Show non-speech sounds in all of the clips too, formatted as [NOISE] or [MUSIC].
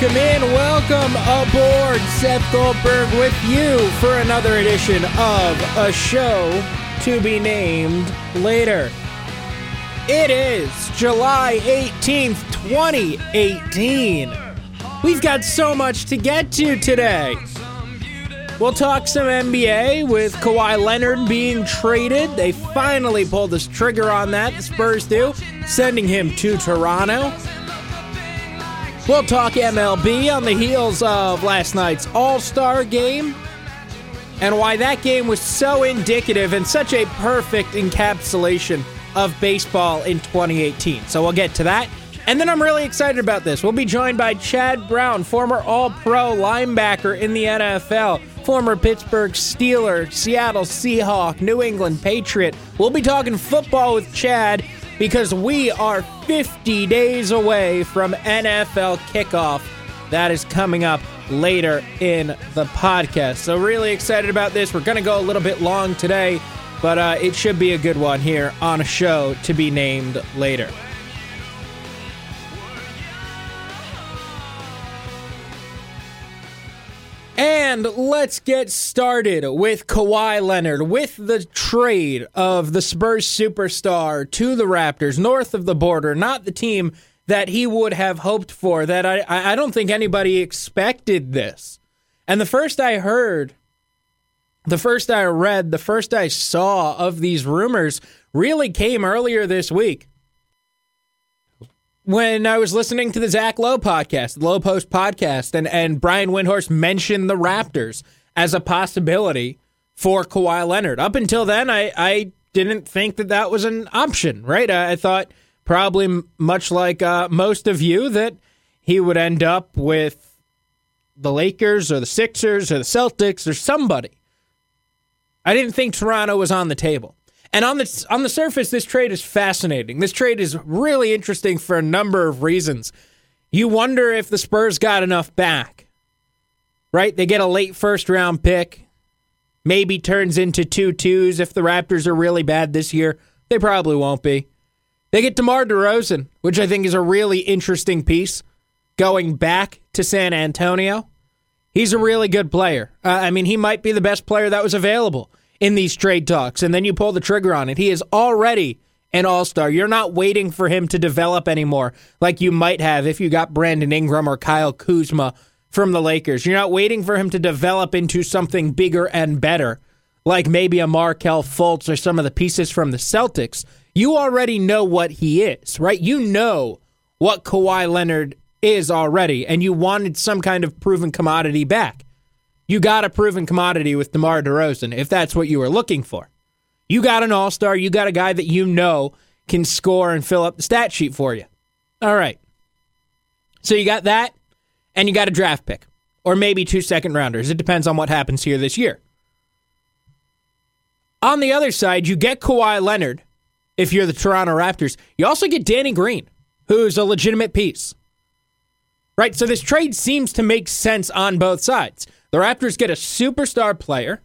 Welcome in, welcome aboard. Seth Goldberg with you for another edition of a show to be named later. It is July 18th, 2018. We've got so much to get to today. We'll talk some NBA with Kawhi Leonard being traded. They finally pulled the trigger on that, the Spurs do, sending him to Toronto. We'll talk MLB on the heels of last night's All Star game and why that game was so indicative and such a perfect encapsulation of baseball in 2018. So we'll get to that. And then I'm really excited about this. We'll be joined by Chad Brown, former All Pro linebacker in the NFL, former Pittsburgh Steeler, Seattle Seahawk, New England Patriot. We'll be talking football with Chad because we are 50 days away from NFL kickoff. That is coming up later in the podcast. So, really excited about this. We're going to go a little bit long today, but uh, it should be a good one here on a show to be named later. And let's get started with Kawhi Leonard, with the trade of the Spurs superstar to the Raptors, north of the border, not the team that he would have hoped for. That I, I don't think anybody expected this. And the first I heard, the first I read, the first I saw of these rumors really came earlier this week when I was listening to the Zach Lowe podcast, the Lowe Post podcast, and, and Brian Windhorst mentioned the Raptors as a possibility for Kawhi Leonard. Up until then, I, I didn't think that that was an option, right? I, I thought probably much like uh, most of you that he would end up with the Lakers or the Sixers or the Celtics or somebody. I didn't think Toronto was on the table. And on the on the surface, this trade is fascinating. This trade is really interesting for a number of reasons. You wonder if the Spurs got enough back. Right? They get a late first round pick. Maybe turns into two twos if the Raptors are really bad this year. They probably won't be. They get DeMar DeRozan, which I think is a really interesting piece, going back to San Antonio. He's a really good player. Uh, I mean, he might be the best player that was available in these trade talks, and then you pull the trigger on it. He is already an all star. You're not waiting for him to develop anymore like you might have if you got Brandon Ingram or Kyle Kuzma from the Lakers. You're not waiting for him to develop into something bigger and better like maybe a Markelle Fultz or some of the pieces from the Celtics. You already know what he is, right? You know what Kawhi Leonard is already, and you wanted some kind of proven commodity back. You got a proven commodity with DeMar DeRozan if that's what you were looking for. You got an all star. You got a guy that you know can score and fill up the stat sheet for you. All right. So you got that, and you got a draft pick, or maybe two second rounders. It depends on what happens here this year. On the other side, you get Kawhi Leonard if you're the Toronto Raptors. You also get Danny Green, who's a legitimate piece. Right? So this trade seems to make sense on both sides. The Raptors get a superstar player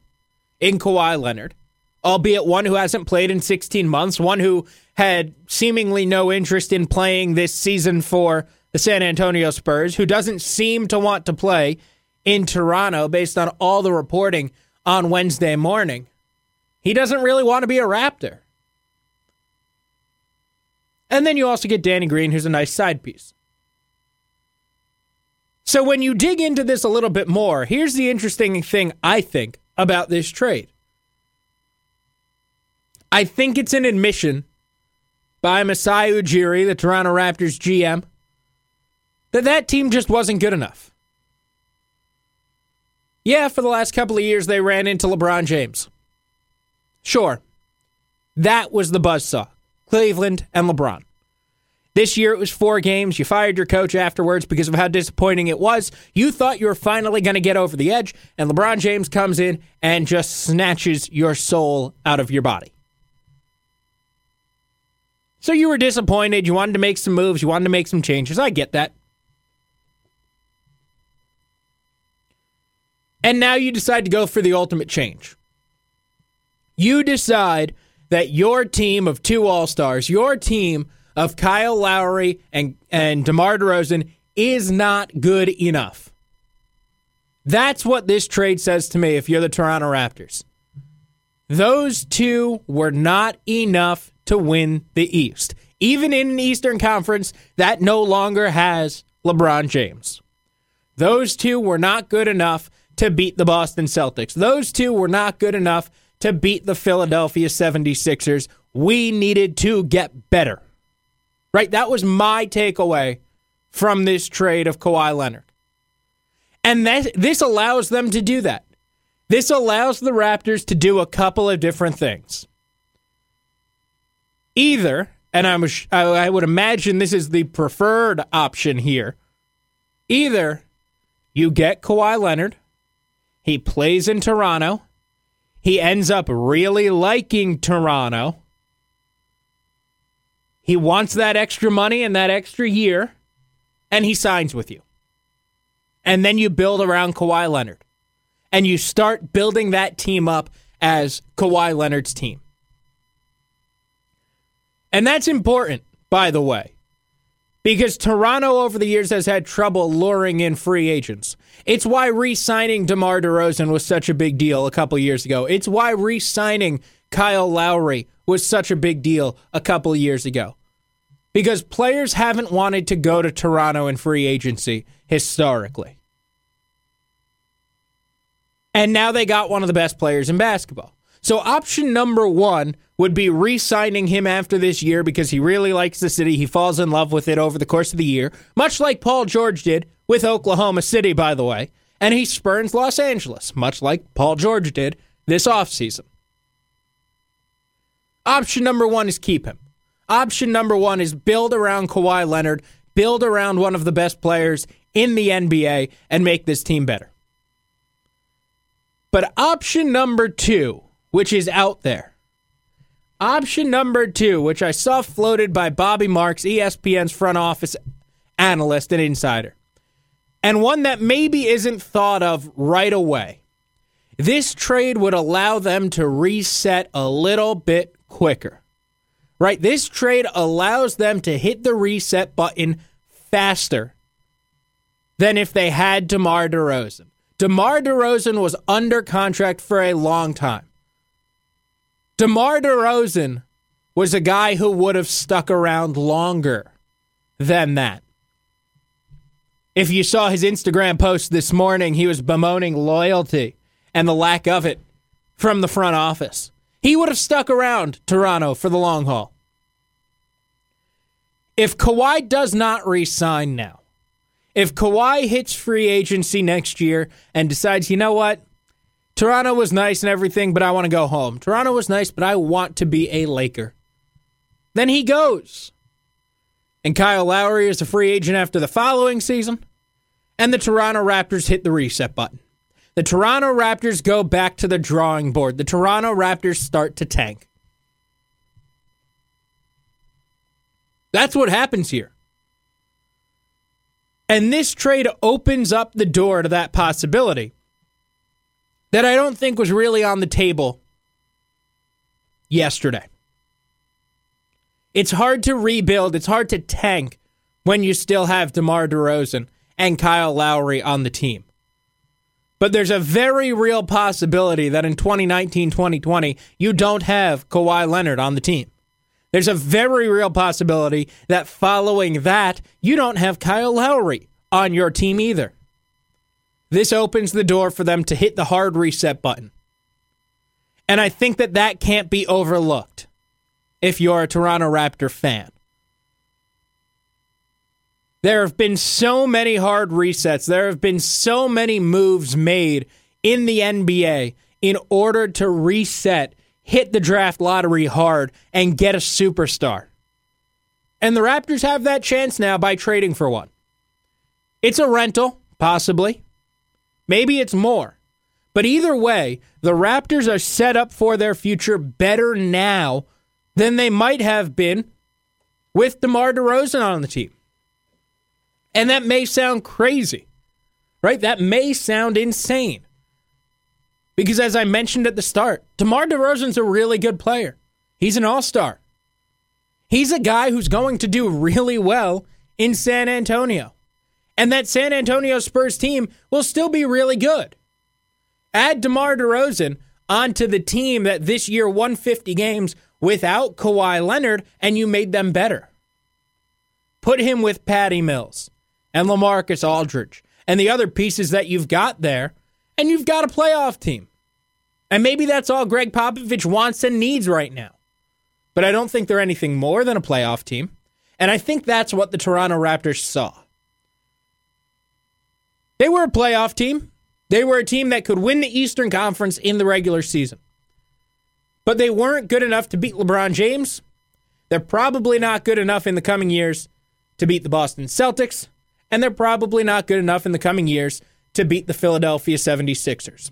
in Kawhi Leonard, albeit one who hasn't played in 16 months, one who had seemingly no interest in playing this season for the San Antonio Spurs, who doesn't seem to want to play in Toronto based on all the reporting on Wednesday morning. He doesn't really want to be a Raptor. And then you also get Danny Green, who's a nice side piece. So when you dig into this a little bit more, here's the interesting thing I think about this trade. I think it's an admission by Masai Ujiri, the Toronto Raptors GM, that that team just wasn't good enough. Yeah, for the last couple of years they ran into LeBron James. Sure. That was the buzzsaw. Cleveland and LeBron. This year it was four games. You fired your coach afterwards because of how disappointing it was. You thought you were finally going to get over the edge, and LeBron James comes in and just snatches your soul out of your body. So you were disappointed. You wanted to make some moves. You wanted to make some changes. I get that. And now you decide to go for the ultimate change. You decide that your team of two All Stars, your team of Kyle Lowry and, and DeMar DeRozan is not good enough. That's what this trade says to me if you're the Toronto Raptors. Those two were not enough to win the East. Even in an Eastern Conference that no longer has LeBron James. Those two were not good enough to beat the Boston Celtics. Those two were not good enough to beat the Philadelphia 76ers. We needed to get better. Right? That was my takeaway from this trade of Kawhi Leonard. And that, this allows them to do that. This allows the Raptors to do a couple of different things. Either, and I'm, I would imagine this is the preferred option here, either you get Kawhi Leonard, he plays in Toronto, he ends up really liking Toronto, he wants that extra money and that extra year, and he signs with you. And then you build around Kawhi Leonard. And you start building that team up as Kawhi Leonard's team. And that's important, by the way, because Toronto over the years has had trouble luring in free agents. It's why re signing DeMar DeRozan was such a big deal a couple years ago. It's why re signing Kyle Lowry was such a big deal a couple years ago. Because players haven't wanted to go to Toronto in free agency historically. And now they got one of the best players in basketball. So option number one would be re signing him after this year because he really likes the city. He falls in love with it over the course of the year, much like Paul George did with Oklahoma City, by the way. And he spurns Los Angeles, much like Paul George did this offseason. Option number one is keep him. Option number one is build around Kawhi Leonard, build around one of the best players in the NBA, and make this team better. But option number two, which is out there, option number two, which I saw floated by Bobby Marks, ESPN's front office analyst and insider, and one that maybe isn't thought of right away. This trade would allow them to reset a little bit quicker. Right? This trade allows them to hit the reset button faster than if they had DeMar DeRozan. DeMar DeRozan was under contract for a long time. DeMar DeRozan was a guy who would have stuck around longer than that. If you saw his Instagram post this morning, he was bemoaning loyalty and the lack of it from the front office. He would have stuck around Toronto for the long haul. If Kawhi does not resign now, if Kawhi hits free agency next year and decides, you know what, Toronto was nice and everything, but I want to go home. Toronto was nice, but I want to be a Laker. Then he goes and Kyle Lowry is a free agent after the following season, and the Toronto Raptors hit the reset button. The Toronto Raptors go back to the drawing board. The Toronto Raptors start to tank. That's what happens here. And this trade opens up the door to that possibility that I don't think was really on the table yesterday. It's hard to rebuild. It's hard to tank when you still have DeMar DeRozan and Kyle Lowry on the team. But there's a very real possibility that in 2019 2020, you don't have Kawhi Leonard on the team. There's a very real possibility that following that, you don't have Kyle Lowry on your team either. This opens the door for them to hit the hard reset button. And I think that that can't be overlooked if you're a Toronto Raptor fan. There have been so many hard resets. There have been so many moves made in the NBA in order to reset, hit the draft lottery hard, and get a superstar. And the Raptors have that chance now by trading for one. It's a rental, possibly. Maybe it's more. But either way, the Raptors are set up for their future better now than they might have been with DeMar DeRozan on the team. And that may sound crazy, right? That may sound insane. Because as I mentioned at the start, DeMar DeRozan's a really good player. He's an all star. He's a guy who's going to do really well in San Antonio. and that San Antonio Spurs team will still be really good. Add DeMar DeRozan onto the team that this year won 50 games without Kawhi Leonard, and you made them better. Put him with Patty Mills and Lamarcus Aldridge and the other pieces that you've got there, and you've got a playoff team. And maybe that's all Gregg Popovich wants and needs right now. But I don't think they're anything more than a playoff team. And I think that's what the Toronto Raptors saw. They were a playoff team. They were a team that could win the Eastern Conference in the regular season. But they weren't good enough to beat LeBron James. They're probably not good enough in the coming years to beat the Boston Celtics. And they're probably not good enough in the coming years to beat the Philadelphia 76ers.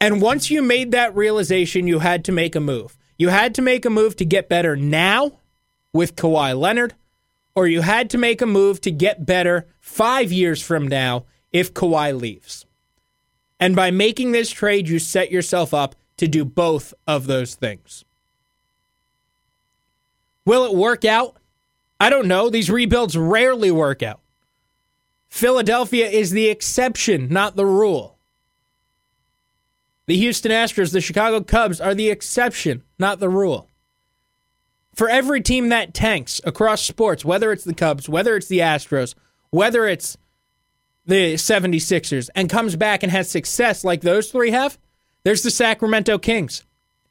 And once you made that realization, you had to make a move. You had to make a move to get better now with Kawhi Leonard, or you had to make a move to get better five years from now if Kawhi leaves. And by making this trade, you set yourself up to do both of those things. Will it work out? I don't know. These rebuilds rarely work out. Philadelphia is the exception, not the rule. The Houston Astros, the Chicago Cubs are the exception, not the rule. For every team that tanks across sports, whether it's the Cubs, whether it's the Astros, whether it's the 76ers, and comes back and has success like those three have, there's the Sacramento Kings,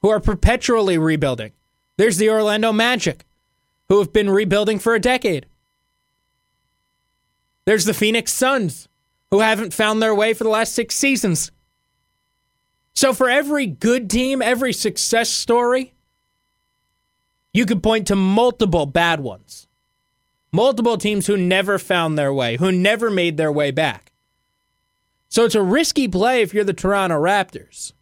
who are perpetually rebuilding. There's the Orlando Magic, who have been rebuilding for a decade. There's the Phoenix Suns, who haven't found their way for the last six seasons. So, for every good team, every success story, you could point to multiple bad ones. Multiple teams who never found their way, who never made their way back. So, it's a risky play if you're the Toronto Raptors.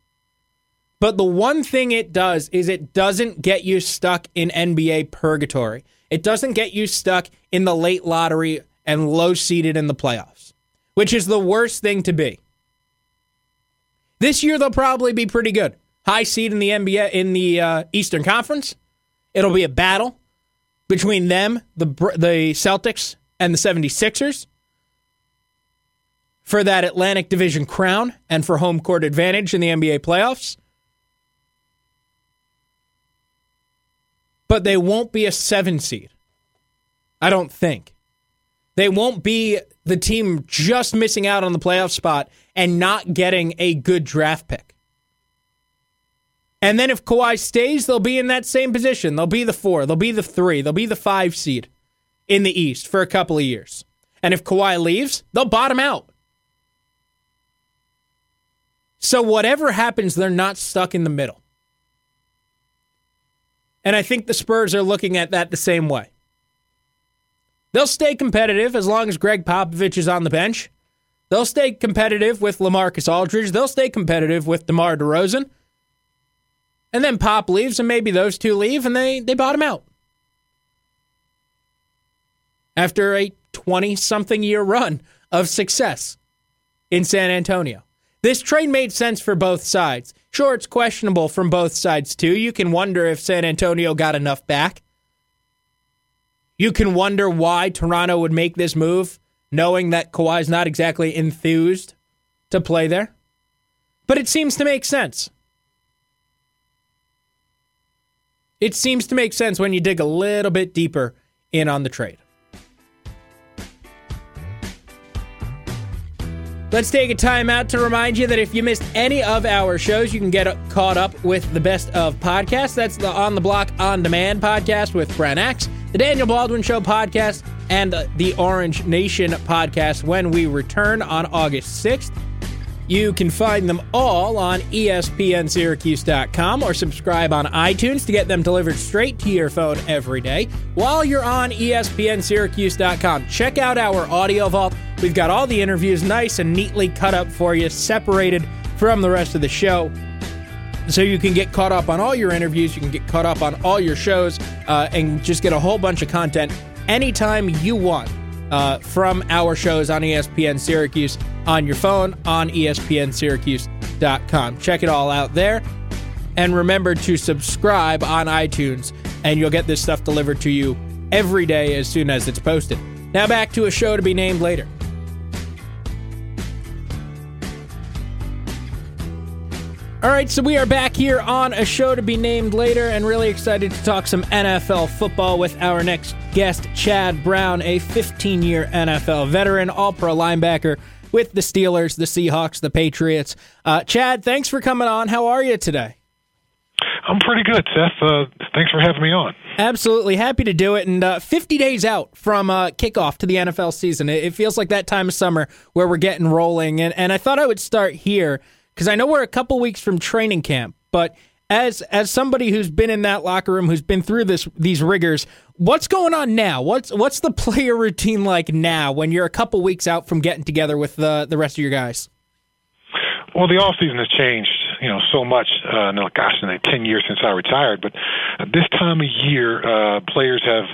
But the one thing it does is it doesn't get you stuck in NBA purgatory. It doesn't get you stuck in the late lottery and low seeded in the playoffs, which is the worst thing to be. This year they'll probably be pretty good. High seed in the NBA in the uh, Eastern Conference. It'll be a battle between them, the the Celtics and the 76ers for that Atlantic Division crown and for home court advantage in the NBA playoffs. But they won't be a 7 seed. I don't think. They won't be the team just missing out on the playoff spot and not getting a good draft pick. And then if Kawhi stays, they'll be in that same position. They'll be the four, they'll be the three, they'll be the five seed in the East for a couple of years. And if Kawhi leaves, they'll bottom out. So whatever happens, they're not stuck in the middle. And I think the Spurs are looking at that the same way. They'll stay competitive as long as Gregg Popovich is on the bench. They'll stay competitive with Lamarcus Aldridge. They'll stay competitive with DeMar DeRozan. And then Pop leaves, and maybe those two leave, and they, they bottom out. After a 20 something year run of success in San Antonio. This trade made sense for both sides. Sure, it's questionable from both sides, too. You can wonder if San Antonio got enough back. You can wonder why Toronto would make this move, knowing that Kawhi's not exactly enthused to play there. But it seems to make sense. It seems to make sense when you dig a little bit deeper in on the trade. Let's take a time out to remind you that if you missed any of our shows, you can get caught up with the best of podcasts. That's the On the Block On Demand podcast with Brent Axe the Daniel Baldwin Show podcast, and the Orange Nation podcast when we return on August 6th. You can find them all on ESPNSyracuse.com or subscribe on iTunes to get them delivered straight to your phone every day. While you're on ESPNSyracuse.com, check out our audio vault. We've got all the interviews nice and neatly cut up for you, separated from the rest of the show so you can get caught up on all your interviews, you can get caught up on all your shows, uh, and just get a whole bunch of content anytime you want uh, from our shows on ESPN Syracuse on your phone on espnsyracuse.com. Check it all out there. And remember to subscribe on iTunes, and you'll get this stuff delivered to you every day as soon as it's posted. Now back to a show to be named later. All right, so we are back here on a show to be named later and really excited to talk some NFL football with our next guest, Chad Brown, a 15 year NFL veteran, all pro linebacker with the Steelers, the Seahawks, the Patriots. Uh, Chad, thanks for coming on. How are you today? I'm pretty good, Seth. Uh, thanks for having me on. Absolutely happy to do it. And uh, 50 days out from uh, kickoff to the NFL season, it, it, feels like that time of summer where we're getting rolling. And, and I thought I would start here because I know we're a couple weeks from training camp, but as as somebody who's been in that locker room, who's been through this these rigors, what's going on now? What's what's the player routine like now when you're a couple weeks out from getting together with the the rest of your guys? Well, the off season has changed, you know, so much. Uh, no, gosh, in ten years since I retired, but this time of year, uh, players have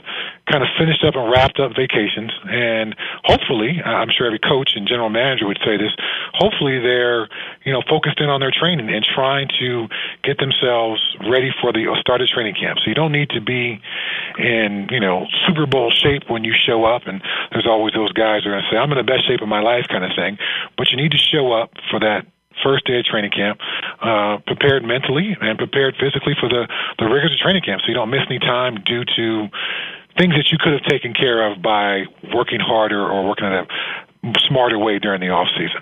kind of finished up and wrapped up vacations, and hopefully, I'm sure every coach and general manager would say this. Hopefully, they're you know focused in on their training and trying to get themselves ready for the start of training camp. So you don't need to be in you know Super Bowl shape when you show up, and there's always those guys who are going to say I'm in the best shape of my life kind of thing. But you need to show up for that first day of training camp, uh, prepared mentally and prepared physically for the, the rigors of training camp so you don't miss any time due to things that you could have taken care of by working harder or working in a smarter way during the off season.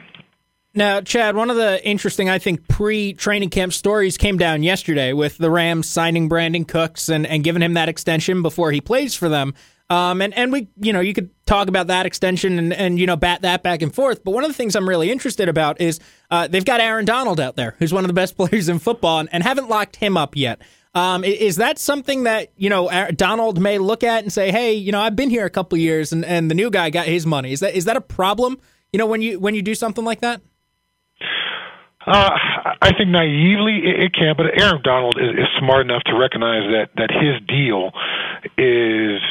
Now, Chad, one of the interesting, I think, pre training camp stories came down yesterday with the Rams signing Brandin Cooks and, and giving him that extension before he plays for them. Um, and, and we, you know, you could talk about that extension and, and, you know, bat that back and forth. But one of the things I'm really interested about is uh, they've got Aaron Donald out there, who's one of the best [LAUGHS] players in football, and, and haven't locked him up yet. Um, is that something that you know Donald may look at and say, "Hey, you know, I've been here a couple years, and, and the new guy got his money." Is that is that a problem? You know, when you when you do something like that. Uh, I think naively it, it can, but Aaron Donald is, is smart enough to recognize that that his deal is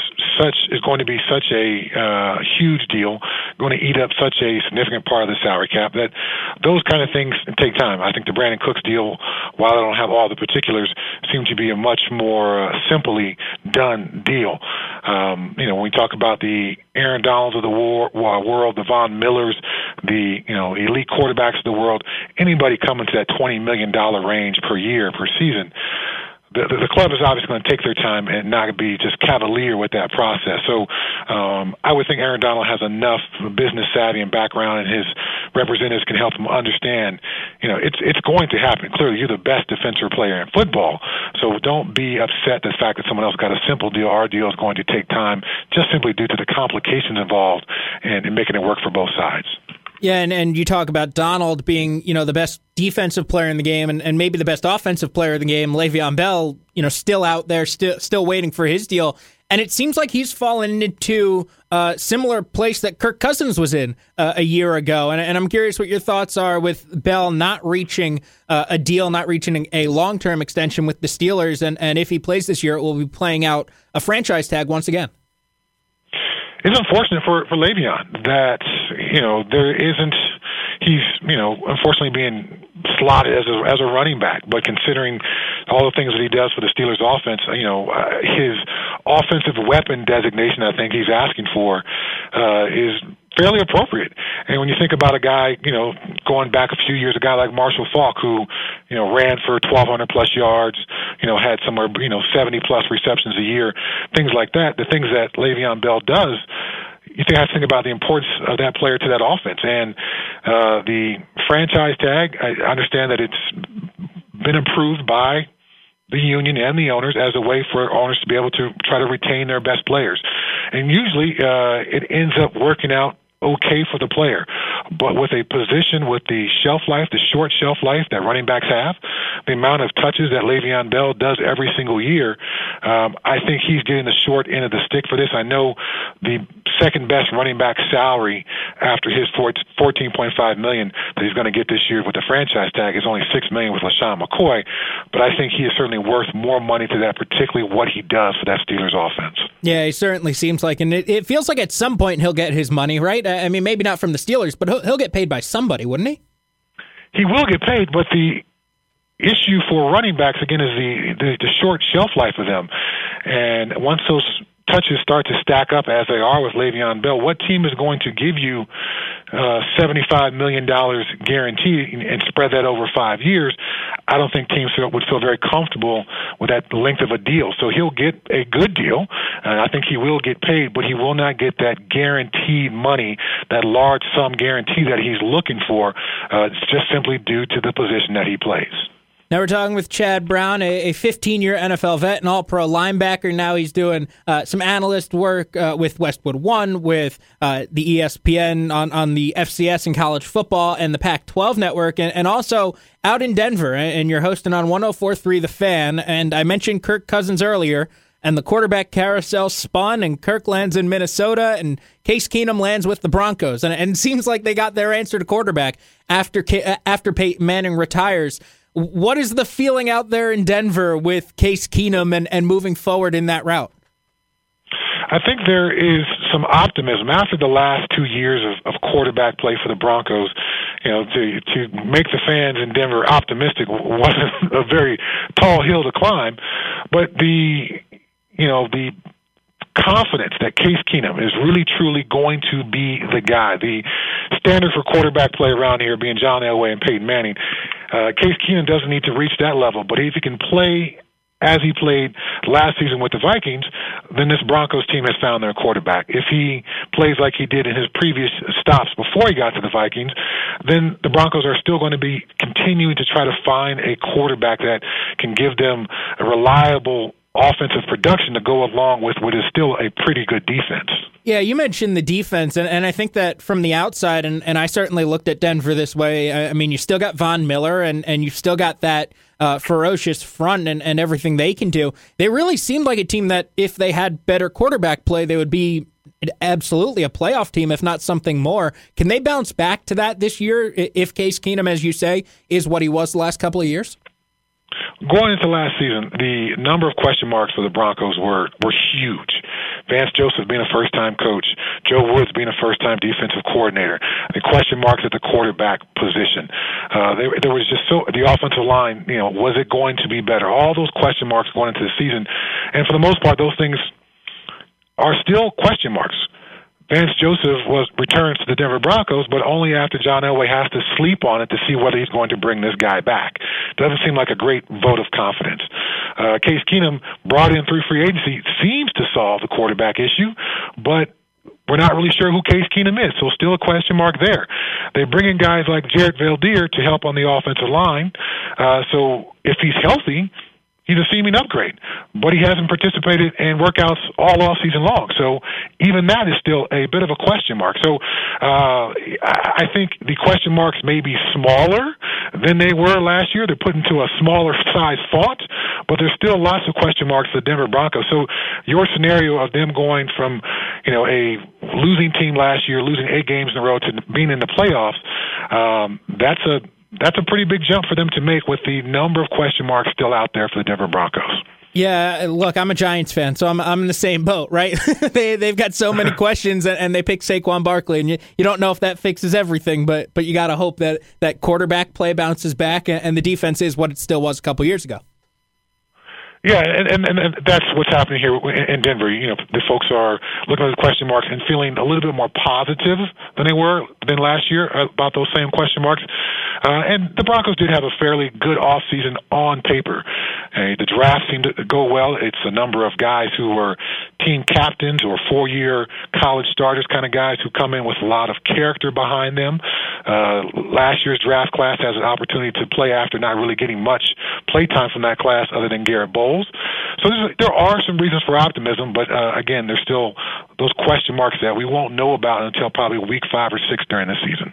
such is going to be such a uh, huge deal, going to eat up such a significant part of the salary cap that those kind of things take time. I think the Brandin Cooks deal, while I don't have all the particulars, seem to be a much more uh, simply done deal. Um, you know, when we talk about the Aaron Donalds of the war, world, the Von Millers, the you know elite quarterbacks of the world, anybody coming to that twenty million dollar range per year per season the, the club is obviously going to take their time and not be just cavalier with that process. So um, I would think Aaron Donald has enough business savvy and background, and his representatives can help him understand. You know, it's it's going to happen. Clearly, you're the best defensive player in football, so don't be upset the fact that someone else got a simple deal. Our deal is going to take time, just simply due to the complications involved and, and making it work for both sides. Yeah, and, and you talk about Donald being, you know, the best defensive player in the game and, and maybe the best offensive player in the game. Le'Veon Bell, you know, still out there, still still waiting for his deal. And it seems like he's fallen into a similar place that Kirk Cousins was in uh, a year ago. And, and, I'm curious what your thoughts are with Bell not reaching uh, a deal, not reaching a long term extension with the Steelers. And, and if he plays this year, it will be playing out a franchise tag once again it's unfortunate for for Le'Veon that you know there isn't he's you know unfortunately being slotted as a as a running back, but considering all the things that he does for the Steelers offense, you know uh, his offensive weapon designation, I think he's asking for uh, is fairly appropriate. And when you think about a guy, you know, going back a few years, a guy like Marshall Faulk, who, you know, ran for 1,200 plus yards, you know, had somewhere, you know, 70 plus receptions a year, things like that, the things that Le'Veon Bell does, you have to think about the importance of that player to that offense. And uh, the franchise tag, I understand that it's been approved by the union and the owners as a way for owners to be able to try to retain their best players. And usually uh, it ends up working out okay for the player. But with a position with the shelf life, the short shelf life that running backs have, the amount of touches that Le'Veon Bell does every single year, um, I think he's getting the short end of the stick for this. I know the second best running back salary after his 14.5 million that he's going to get this year with the franchise tag is only six million with LeSean McCoy, but I think he is certainly worth more money to that, particularly what he does for that Steelers offense. Yeah, he certainly seems like, and it, it feels like at some point he'll get his money, right? I mean, maybe not from the Steelers, but he'll, he'll get paid by somebody, wouldn't he? He will get paid, but the issue for running backs again is the, the the short shelf life of them, and once those touches start to stack up as they are with Le'Veon Bell, what team is going to give you uh, $75 million guarantee and spread that over five years? I don't think teams would feel very comfortable with that length of a deal. So he'll get a good deal, and I think he will get paid, but he will not get that guaranteed money, that large sum guarantee that he's looking for, uh, just simply due to the position that he plays. Now we're talking with Chad Brown, a 15 year NFL vet and all pro linebacker. Now he's doing uh, some analyst work uh, with Westwood One, with uh, the ESPN on, on the FCS and college football and the Pac 12 network, and, and also out in Denver. And you're hosting on 1043 The Fan. And I mentioned Kirk Cousins earlier and the quarterback carousel spun, and Kirk lands in Minnesota, and Case Keenum lands with the Broncos, and, and it seems like they got their answer to quarterback after after Peyton Manning retires. What is the feeling out there in Denver with Case Keenum and, and moving forward in that route? I think there is some optimism after the last two years of, of quarterback play for the Broncos. You know, to to make the fans in Denver optimistic wasn't [LAUGHS] a very tall hill to climb, but the you know the confidence that Case Keenum is really truly going to be the guy. The standard for quarterback play around here being John Elway and Peyton Manning uh, Case Keenum doesn't need to reach that level, but if he can play as he played last season with the Vikings, then this Broncos team has found their quarterback. If he plays like he did in his previous stops before he got to the Vikings, then the Broncos are still going to be continuing to try to find a quarterback that can give them a reliable offensive production to go along with what is still a pretty good defense. Yeah, you mentioned the defense, and, and I think that from the outside, and, and I certainly looked at Denver this way. I, I mean, you still got Von Miller, and, and you've still got that uh, ferocious front and, and everything they can do. They really seemed like a team that, if they had better quarterback play, they would be absolutely a playoff team, if not something more. Can they bounce back to that this year if Case Keenum, as you say, is what he was the last couple of years? Going into last season, the number of question marks for the Broncos were were huge. Vance Joseph being a first time coach, Joe Woods being a first time defensive coordinator, the question marks at the quarterback position. Uh, there, there was just so the offensive line. You know, was it going to be better? All those question marks going into the season, and for the most part, those things are still question marks. Vance Joseph was returns to the Denver Broncos, but only after John Elway has to sleep on it to see whether he's going to bring this guy back. Doesn't seem like a great vote of confidence. Uh, Case Keenum brought in through free agency seems to solve the quarterback issue, but we're not really sure who Case Keenum is, so still a question mark there. They bring in guys like Jared Veldheer to help on the offensive line. Uh, so if he's healthy, he's a seeming upgrade, but he hasn't participated in workouts all off season long. So even that is still a bit of a question mark. So uh, I think the question marks may be smaller than they were last year. They're put into a smaller [LAUGHS] size font, but there's still lots of question marks for the Denver Broncos. So your scenario of them going from you know a losing team last year, losing eight games in a row, to being in the playoffs, um, that's a that's a pretty big jump for them to make with the number of question marks still out there for the Denver Broncos. Yeah, look, I'm a Giants fan, so I'm I'm in the same boat, right? [LAUGHS] they they've got so many [LAUGHS] questions, and, and, they pick Saquon Barkley, and you, you don't know if that fixes everything, but but you got to hope that that quarterback play bounces back, and, and the defense is what it still was a couple years ago. Yeah, and, and, and that's what's happening here in Denver. You know, the folks are looking at the question marks and feeling a little bit more positive than they were than last year about those same question marks. Uh, and the Broncos did have a fairly good off season on paper. Uh, the draft seemed to go well. It's a number of guys who were team captains or four-year college starters kind of guys who come in with a lot of character behind them. Uh, last year's draft class has an opportunity to play after not really getting much play time from that class other than Garett Bolles. So there are some reasons for optimism, but uh, again, there's still those question marks that we won't know about until probably week five or six during the season.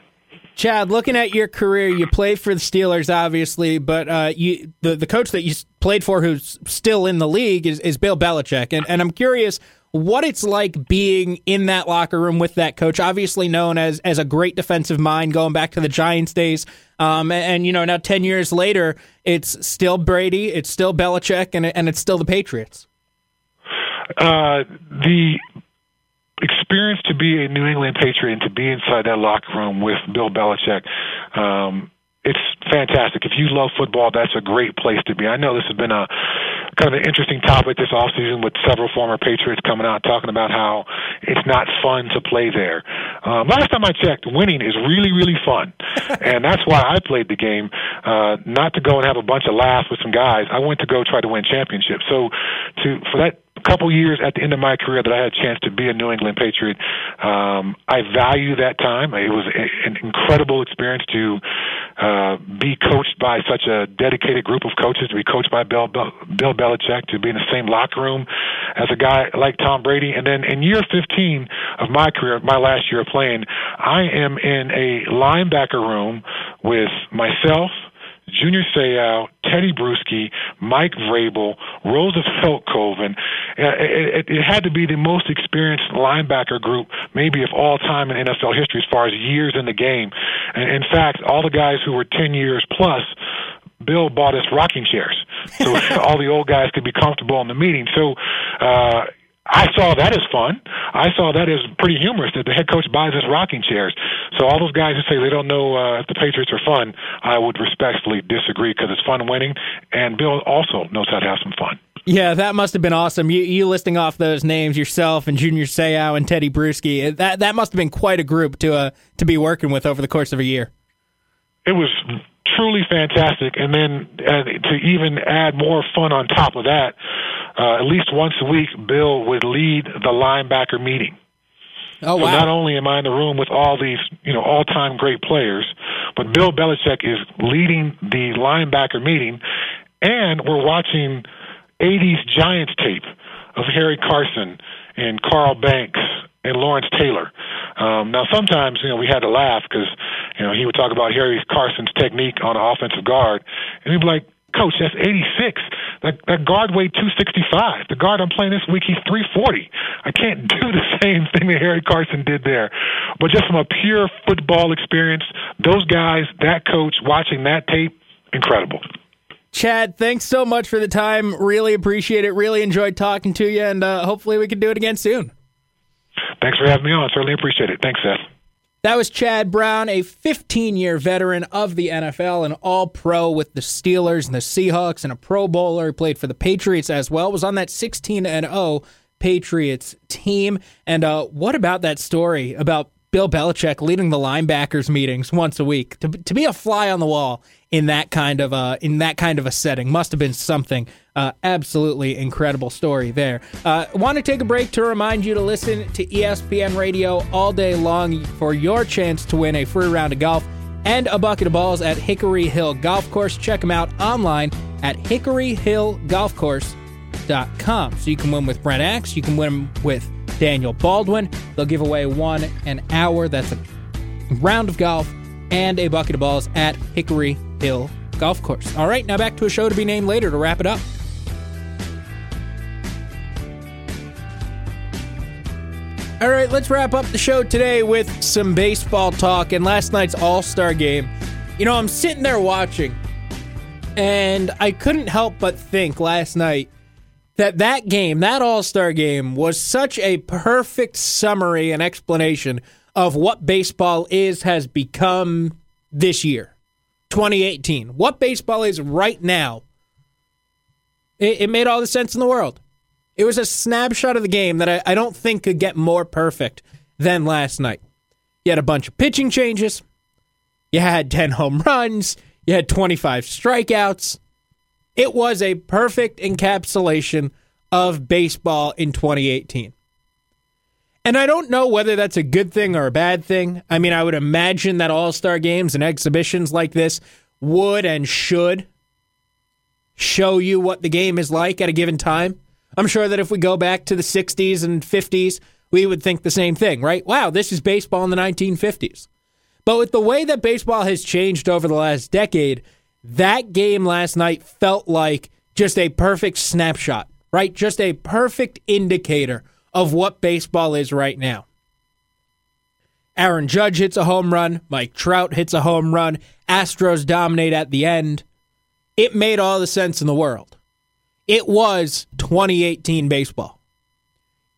Chad, looking at your career, you played for the Steelers, obviously, but uh, you the the coach that you played for, who's still in the league, is, is Bill Belichick, and and I'm curious what it's like being in that locker room with that coach, obviously known as as a great defensive mind, going back to the Giants days. Um, and, and, you know now ten years later, it's still Brady, it's still Belichick, and and it's still the Patriots. Uh, the experience to be a New England Patriot and to be inside that locker room with Bill Belichick. Um, it's fantastic. If you love football, that's a great place to be. I know this has been a kind of an interesting topic this offseason with several former Patriots coming out talking about how it's not fun to play there. Um, last time I checked, winning is really, really fun. [LAUGHS] and that's why I played the game, uh, not to go and have a bunch of laughs with some guys. I went to go try to win championships. So to, for that couple years at the end of my career that I had a chance to be a New England Patriot. Um, I value that time. It was a, an incredible experience to uh, be coached by such a dedicated group of coaches, to be coached by Bill, Bill Belichick, to be in the same locker room as a guy like Tom Brady. And then in year 15 of my career, my last year of playing, I am in a linebacker room with myself – Junior Seau, Tedy Bruschi, Mike Vrabel, Roosevelt Colvin. Uh, it, it, it had to be the most experienced linebacker group, maybe of all time in NFL history, as far as years in the game. In fact, all the guys who were 10 years plus Bill bought us rocking chairs so [LAUGHS] all the old guys could be comfortable in the meeting. So uh, I saw that as fun. I saw that as pretty humorous that the head coach buys us rocking chairs. So all those guys who say they don't know uh, if the Patriots are fun, I would respectfully disagree because it's fun winning, and Bill also knows how to have some fun. Yeah, that must have been awesome. You, you listing off those names yourself and Junior Seau and Tedy Bruschi. That that must have been quite a group to uh, to be working with over the course of a year. It was truly fantastic, and then uh, to even add more fun on top of that, uh, at least once a week, Bill would lead the linebacker meeting. Oh wow! So not only am I in the room with all these, you know, all-time great players, but Bill Belichick is leading the linebacker meeting, and we're watching '80s Giants tape of Harry Carson and Carl Banks and Lawrence Taylor. Um, now, sometimes you know we had to laugh because you know he would talk about Harry Carson's technique on an offensive guard, and he'd be like, Coach, that's 86. That, that guard weighed 265. The guard I'm playing this week, he's 340. I can't do the [LAUGHS] same thing that Harry Carson did there. But just from a pure football experience, those guys, that coach, watching that tape, incredible. Chad, thanks so much for the time. Really appreciate it. Really enjoyed talking to you, and uh, hopefully we can do it again soon. Thanks for having me on. Certainly appreciate it. Thanks, Seth. That was Chad Brown, a 15 year veteran of the NFL, an all pro with the Steelers and the Seahawks, and a Pro Bowler. He played for the Patriots as well, was on that 16 and 0 Patriots team. And uh, what about that story about Bill Belichick leading the linebackers meetings once a week? To, to be a fly on the wall in that kind of a in that kind of a setting must have been something uh, absolutely incredible story there. Uh, Want to take a break to remind you to listen to ESPN Radio all day long for your chance to win a free round of golf and a bucket of balls at Hickory Hill Golf Course. Check them out online at hickoryhillgolfcourse.com. So you can win with Brent Axe, you can win with Daniel Baldwin. They'll give away one an hour. That's a round of golf and a bucket of balls at Hickory Hill Golf Course. All right, now back to a show to be named later to wrap it up. All right, let's wrap up the show today with some baseball talk and last night's All Star game. You know, I'm sitting there watching, and I couldn't help but think last night that that game, that All Star game, was such a perfect summary and explanation of what baseball is, has become this year, 2018. What baseball is right now. It, it made all the sense in the world. It was a snapshot of the game that I, I don't think could get more perfect than last night. You had a bunch of pitching changes. You had 10 home runs. You had 25 strikeouts. It was a perfect encapsulation of baseball in 2018. And I don't know whether that's a good thing or a bad thing. I mean, I would imagine that all star games and exhibitions like this would and should show you what the game is like at a given time. I'm sure that if we go back to the 60s and 50s, we would think the same thing, right? Wow, this is baseball in the 1950s. But with the way that baseball has changed over the last decade, that game last night felt like just a perfect snapshot, right? Just a perfect indicator of what baseball is right now. Aaron Judge hits a home run, Mike Trout hits a home run, Astros dominate at the end. It made all the sense in the world. It was 2018 baseball.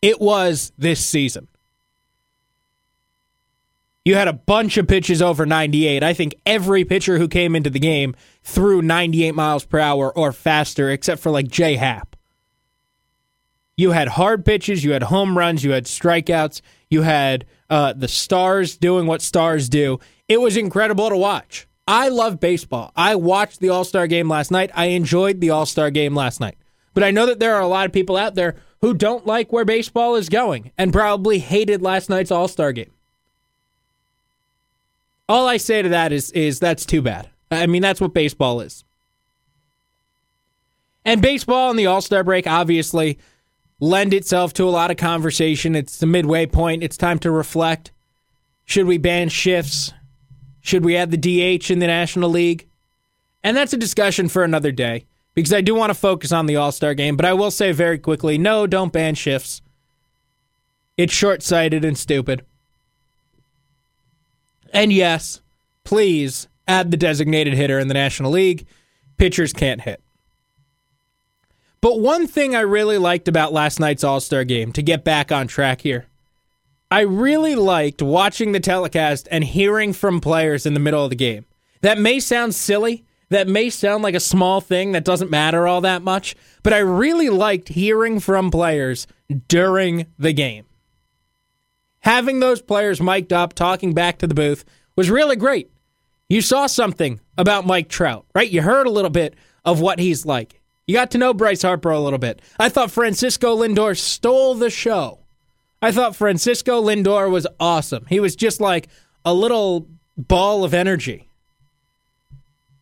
It was this season. You had a bunch of pitches over 98. I think every pitcher who came into the game threw 98 miles per hour or faster, except for like Jay Happ. You had hard pitches, you had home runs, you had strikeouts, you had uh, the stars doing what stars do. It was incredible to watch. I love baseball. I watched the All Star game last night. I enjoyed the All Star game last night. But I know that there are a lot of people out there who don't like where baseball is going and probably hated last night's All Star game. All I say to that is is that's too bad. I mean, that's what baseball is. And baseball and the All Star break obviously lend itself to a lot of conversation. It's the midway point. It's time to reflect. Should we ban shifts? Should we add the DH in the National League? And that's a discussion for another day because I do want to focus on the All Star game, but I will say very quickly no, don't ban shifts. It's short sighted and stupid. And yes, please add the designated hitter in the National League. Pitchers can't hit. But one thing I really liked about last night's All Star game, to get back on track here, I really liked watching the telecast and hearing from players in the middle of the game. That may sound silly, that may sound like a small thing that doesn't matter all that much, but I really liked hearing from players during the game. Having those players mic'd up, talking back to the booth was really great. You saw something about Mike Trout, right? You heard a little bit of what he's like. You got to know Bryce Harper a little bit. I thought Francisco Lindor stole the show. I thought Francisco Lindor was awesome. He was just like a little ball of energy.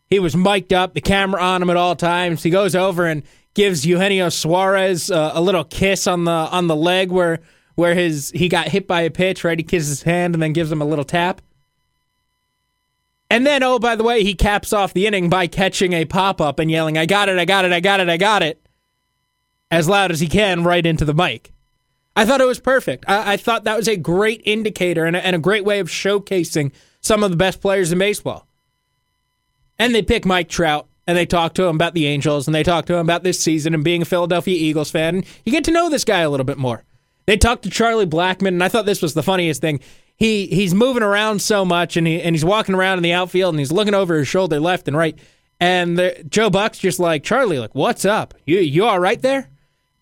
He was mic'd up, the camera on him at all times. He goes over and gives Eugenio Suarez uh, a little kiss on the on the leg where where his he got hit by a pitch. Right, he kisses his hand and then gives him a little tap. And then, oh, by the way, he caps off the inning by catching a pop up and yelling, I got it, I got it, I got it, I got it, as loud as he can right into the mic. I thought it was perfect. I, I thought that was a great indicator and a, and a great way of showcasing some of the best players in baseball. And they pick Mike Trout and they talk to him about the Angels and they talk to him about this season and being a Philadelphia Eagles fan. You get to know this guy a little bit more. They talked to Charlie Blackmon, and I thought this was the funniest thing. He he's moving around so much, and he and he's walking around in the outfield, and he's looking over his shoulder left and right. And the, Joe Buck's just like Charlie, like, what's up? You you all right there?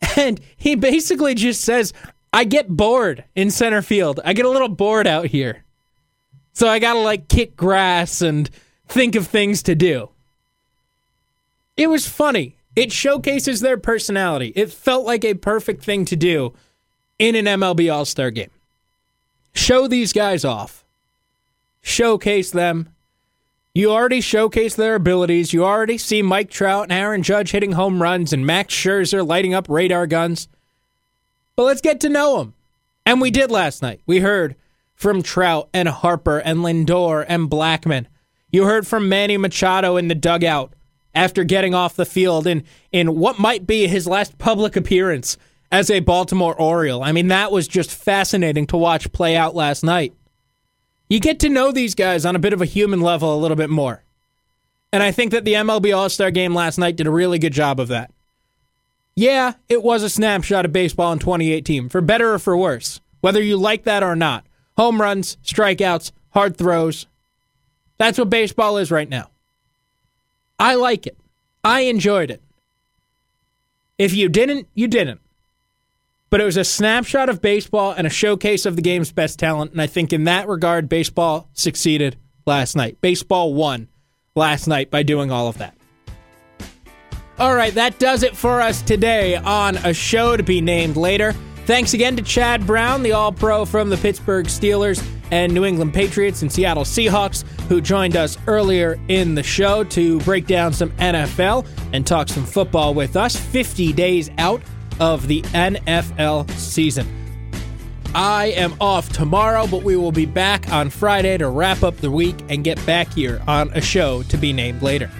[LAUGHS] And he basically just says, I get bored in center field. I get a little bored out here. So I got to like kick grass and think of things to do. It was funny. It showcases their personality. It felt like a perfect thing to do in an MLB All Star game. Show these guys off, showcase them. You already showcase their abilities. You already see Mike Trout and Aaron Judge hitting home runs and Max Scherzer lighting up radar guns. But let's get to know them. And we did last night. We heard from Trout and Harper and Lindor and Blackmon. You heard from Manny Machado in the dugout after getting off the field in, in what might be his last public appearance as a Baltimore Oriole. I mean, that was just fascinating to watch play out last night. You get to know these guys on a bit of a human level a little bit more. And I think that the MLB All Star game last night did a really good job of that. Yeah, it was a snapshot of baseball in 2018, for better or for worse, whether you like that or not. Home runs, strikeouts, hard throws. That's what baseball is right now. I like it. I enjoyed it. If you didn't, you didn't but it was a snapshot of baseball and a showcase of the game's best talent. And I think in that regard, baseball succeeded last night. Baseball won last night by doing all of that. All right, that does it for us today on a show to be named later. Thanks again to Chad Brown, the All Pro from the Pittsburgh Steelers and New England Patriots and Seattle Seahawks, who joined us earlier in the show to break down some NFL and talk some football with us 50 days out of the NFL season. I am off tomorrow, but we will be back on Friday to wrap up the week and get back here on a show to be named later.